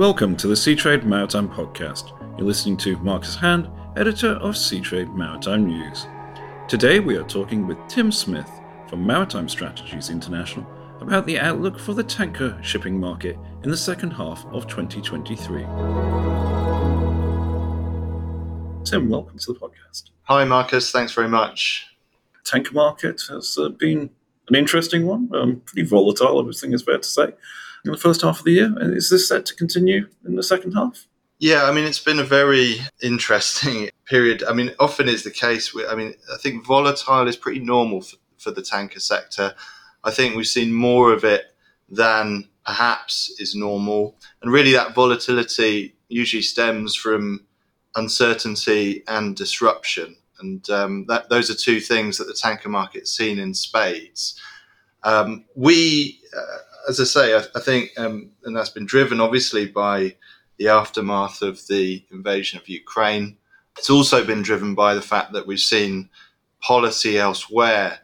Welcome to the Seatrade Maritime Podcast. You're listening to Marcus Hand, editor of Seatrade Maritime News. Today we are talking with Tim Smith from Maritime Strategies International about the outlook for the tanker shipping market in the second half of 2023. Tim, welcome to the podcast. Hi, Marcus. Thanks very much. Tanker market has uh, been an interesting one, um, pretty volatile, everything is fair to say, in the first half of the year. Is this set to continue in the second half? Yeah, I mean, it's been a very interesting period. I mean, often is the case. I mean, I think volatile is pretty normal for, for the tanker sector. I think we've seen more of it than perhaps is normal. And really, that volatility usually stems from uncertainty and disruption. And um, that, those are two things that the tanker market's seen in spades. Um, we, uh, as I say, I, I think, um, and that's been driven obviously by the aftermath of the invasion of Ukraine. It's also been driven by the fact that we've seen policy elsewhere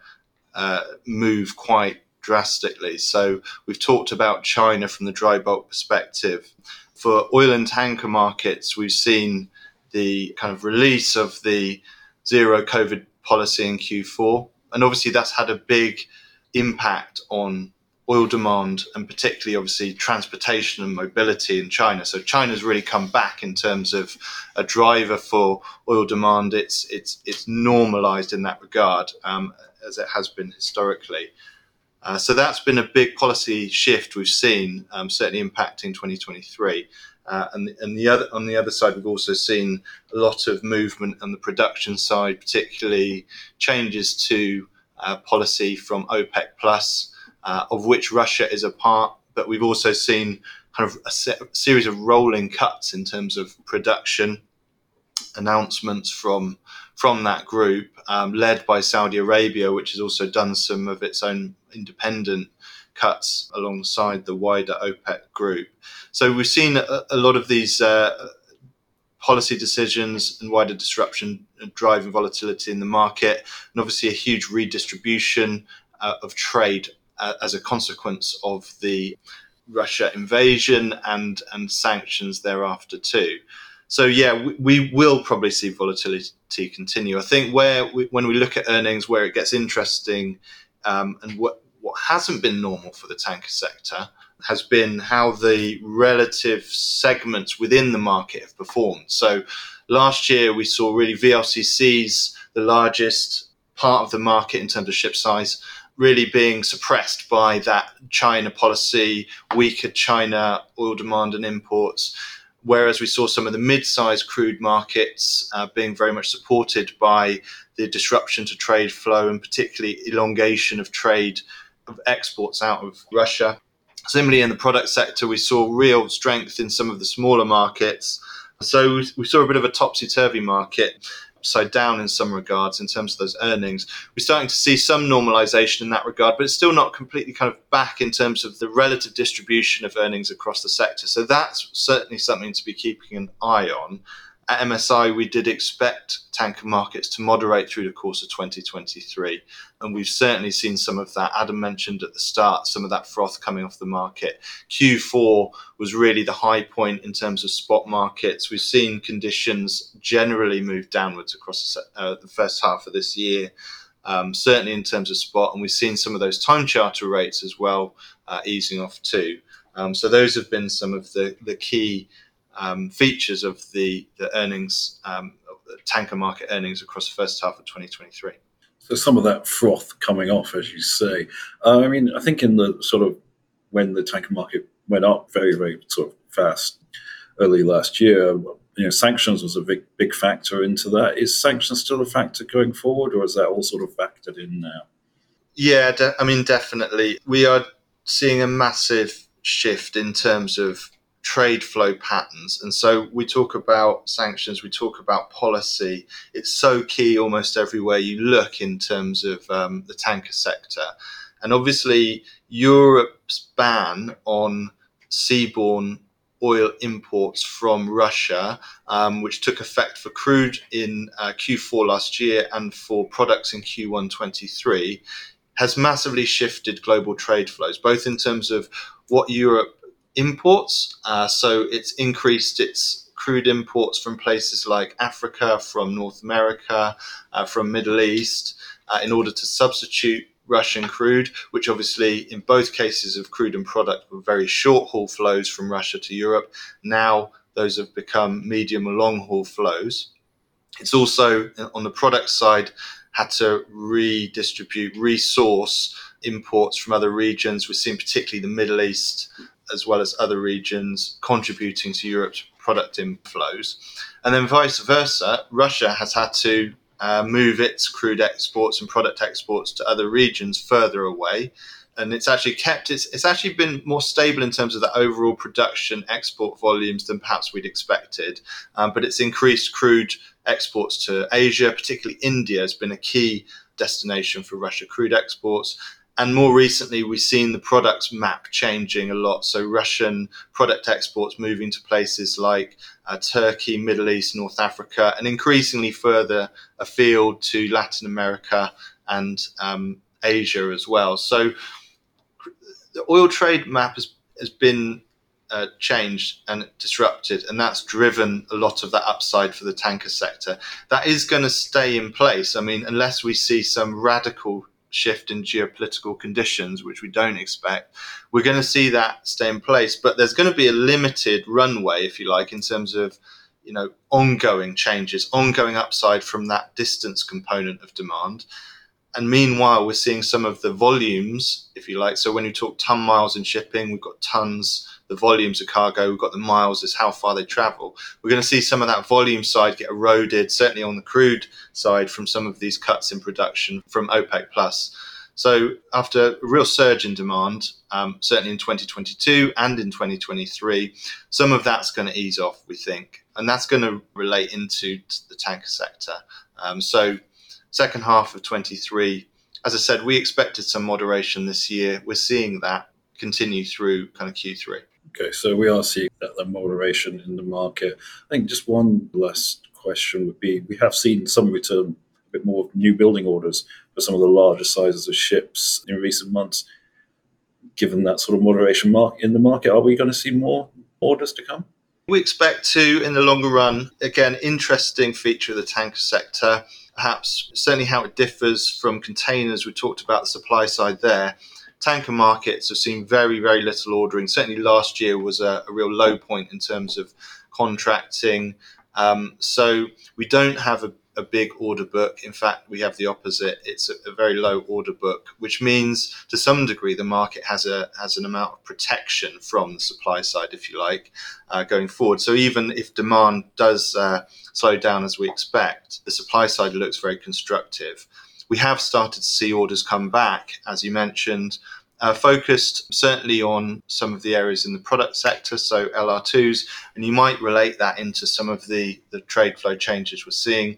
uh, move quite drastically. So we've talked about China from the dry bulk perspective. For oil and tanker markets, we've seen the kind of release of the zero COVID policy in Q4. And obviously, that's had a big impact on oil demand and particularly obviously transportation and mobility in China. So China's really come back in terms of a driver for oil demand. It's it's it's normalised in that regard um, as it has been historically. Uh, so that's been a big policy shift we've seen, um, certainly impacting 2023. Uh, and, and the other on the other side, we've also seen a lot of movement on the production side, particularly changes to uh, policy from OPEC plus, uh, of which Russia is a part. But we've also seen kind of a, set, series of rolling cuts in terms of production announcements from from that group, um, led by Saudi Arabia, which has also done some of its own independent cuts alongside the wider OPEC group. So we've seen a, a lot of these uh, policy decisions and wider disruption driving volatility in the market, and obviously a huge redistribution uh, of trade uh, as a consequence of the Russia invasion and and sanctions thereafter too. So yeah, we, we will probably see volatility continue. I think where we, when we look at earnings, where it gets interesting, um, and what what hasn't been normal for the tanker sector has been how the relative segments within the market have performed. So last year we saw really VLCCs, the largest part of the market in terms of ship size, really being suppressed by that China policy, weaker China oil demand and imports. Whereas we saw some of the mid-sized crude markets uh, being very much supported by the disruption to trade flow and particularly elongation of trade of exports out of Russia. Similarly, in the product sector, we saw real strength in some of the smaller markets. So we saw a bit of a topsy turvy market, upside down in some regards in terms of those earnings. We're starting to see some normalization in that regard, but it's still not completely kind of back in terms of the relative distribution of earnings across the sector. So that's certainly something to be keeping an eye on at MSI, we did expect tanker markets to moderate through the course of 2023. And we've certainly seen some of that. Adam mentioned at the start some of that froth coming off the market. Q4 was really the high point in terms of spot markets. We've seen conditions generally move downwards across uh, the first half of this year. Um, certainly in terms of spot, and we've seen some of those time charter rates as well uh, easing off too. Um, so those have been some of the, the key um, features of the, the earnings, um, the tanker market earnings across the first half of 2023. So some of that froth coming off, as you say. Uh, I mean, I think in the sort of when the tanker market went up very, very sort of fast early last year, you know, sanctions was a big, big factor into that. Is sanctions still a factor going forward, or is that all sort of factored in now? Yeah, de- I mean, definitely. We are seeing a massive shift in terms of trade flow patterns. And so we talk about sanctions, we talk about policy. It's so key almost everywhere you look in terms of um, the tanker sector. And obviously, Europe's ban on seaborne oil imports from Russia, um, which took effect for crude in uh, Q4 last year and for products in Q1 23, has massively shifted global trade flows, both in terms of what Europe imports. Uh, so it's increased its crude imports from places like Africa, from North America, uh, from Middle East, uh, in order to substitute Russian crude, which obviously in both cases of crude and product were very short haul flows from Russia to Europe. Now those have become medium and long haul flows. It's also on the product side had to redistribute, resource imports from other regions. We're seeing particularly the Middle East as well as other regions contributing to Europe's product inflows. And then vice versa, Russia has had to uh, move its crude exports and product exports to other regions further away. And it's actually kept it's, it's actually been more stable in terms of the overall production export volumes than perhaps we'd expected. Um, but it's increased crude exports to Asia, particularly India, has been a key destination for Russia crude exports. And more recently, we've seen the products map changing a lot. So, Russian product exports moving to places like uh, Turkey, Middle East, North Africa, and increasingly further afield to Latin America and um, Asia as well. So, the oil trade map has, has been uh, changed and disrupted, and that's driven a lot of that upside for the tanker sector. That is going to stay in place. I mean, unless we see some radical shift in geopolitical conditions, which we don't expect, we're going to see that stay in place. But there's going to be a limited runway, if you like, in terms of you know ongoing changes, ongoing upside from that distance component of demand. And meanwhile, we're seeing some of the volumes, if you like. So when you talk ton miles in shipping, we've got tons, the volumes of cargo, we've got the miles, is how far they travel. We're going to see some of that volume side get eroded, certainly on the crude side, from some of these cuts in production from OPEC plus. So after a real surge in demand, um, certainly in 2022 and in 2023, some of that's going to ease off, we think, and that's going to relate into the tanker sector. Um, so second half of 23, as I said, we expected some moderation this year. We're seeing that continue through kind of Q3. Okay, so we are seeing that, the moderation in the market. I think just one last question would be we have seen some return a bit more new building orders for some of the larger sizes of ships in recent months. Given that sort of moderation mark in the market, are we going to see more orders to come? We expect to in the longer run. Again, interesting feature of the tanker sector perhaps certainly how it differs from containers. We talked about the supply side there. Tanker markets have seen very, very little ordering. Certainly last year was a, a real low point in terms of contracting. Um, so we don't have a a big order book. In fact, we have the opposite. It's a, a, very low order book, which means to some degree the market has a has an amount of protection from the supply side, if you like, uh, going forward. So even if demand does uh, slow down as we expect, the supply side looks very constructive. We have started to see orders come back, as you mentioned. Uh, focused certainly on some of the areas in the product sector, so LR2s, and you might relate that into some of the, the trade flow changes we're seeing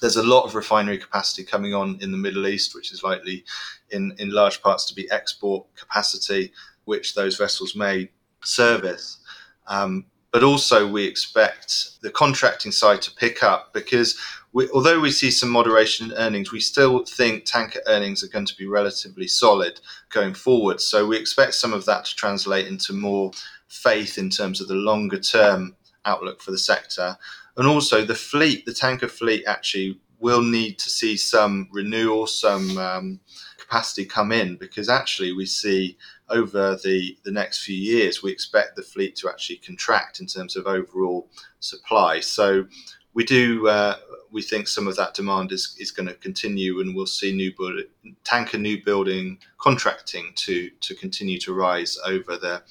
there's a lot of refinery capacity coming on in the Middle East, which is likely in, in large parts to be export capacity, which those vessels may service. Um, but also, we expect the contracting side to pick up because we, although we see some moderation in earnings, we still think tanker earnings are going to be relatively solid going forward. So we expect some of that to translate into more faith in terms of the longer term outlook for the sector and also the fleet, the tanker fleet, actually will need to see some renewal, some um, capacity come in because actually we see over the, the next few years we expect the fleet to actually contract in terms of overall supply. So we do uh, we think some of that demand is, is going to continue and we'll see new build, tanker new building contracting to to continue to rise over the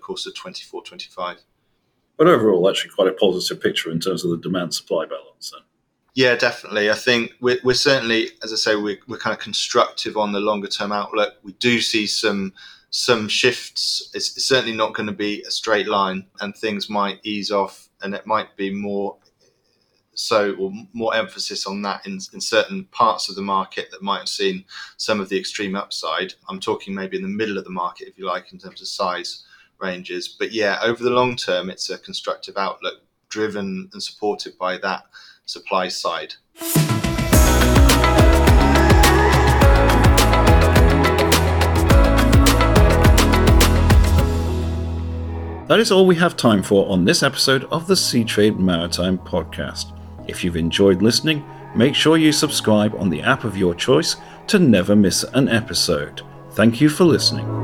course of 24 25 but overall, actually, quite a positive picture in terms of the demand supply balance. Then. Yeah, definitely. I think we're, we're certainly, as I say, we're, we're kind of constructive on the longer term outlook. We do see some some shifts. It's certainly not going to be a straight line, and things might ease off, and it might be more so or more emphasis on that in, in certain parts of the market that might have seen some of the extreme upside. I'm talking maybe in the middle of the market, if you like, in terms of size ranges. But yeah, over the long term, it's a constructive outlook driven and supported by that supply side. That is all we have time for on this episode of the Seatrade Maritime Podcast. If you've enjoyed listening, make sure you subscribe on the app of your choice to never miss an episode. Thank you for listening.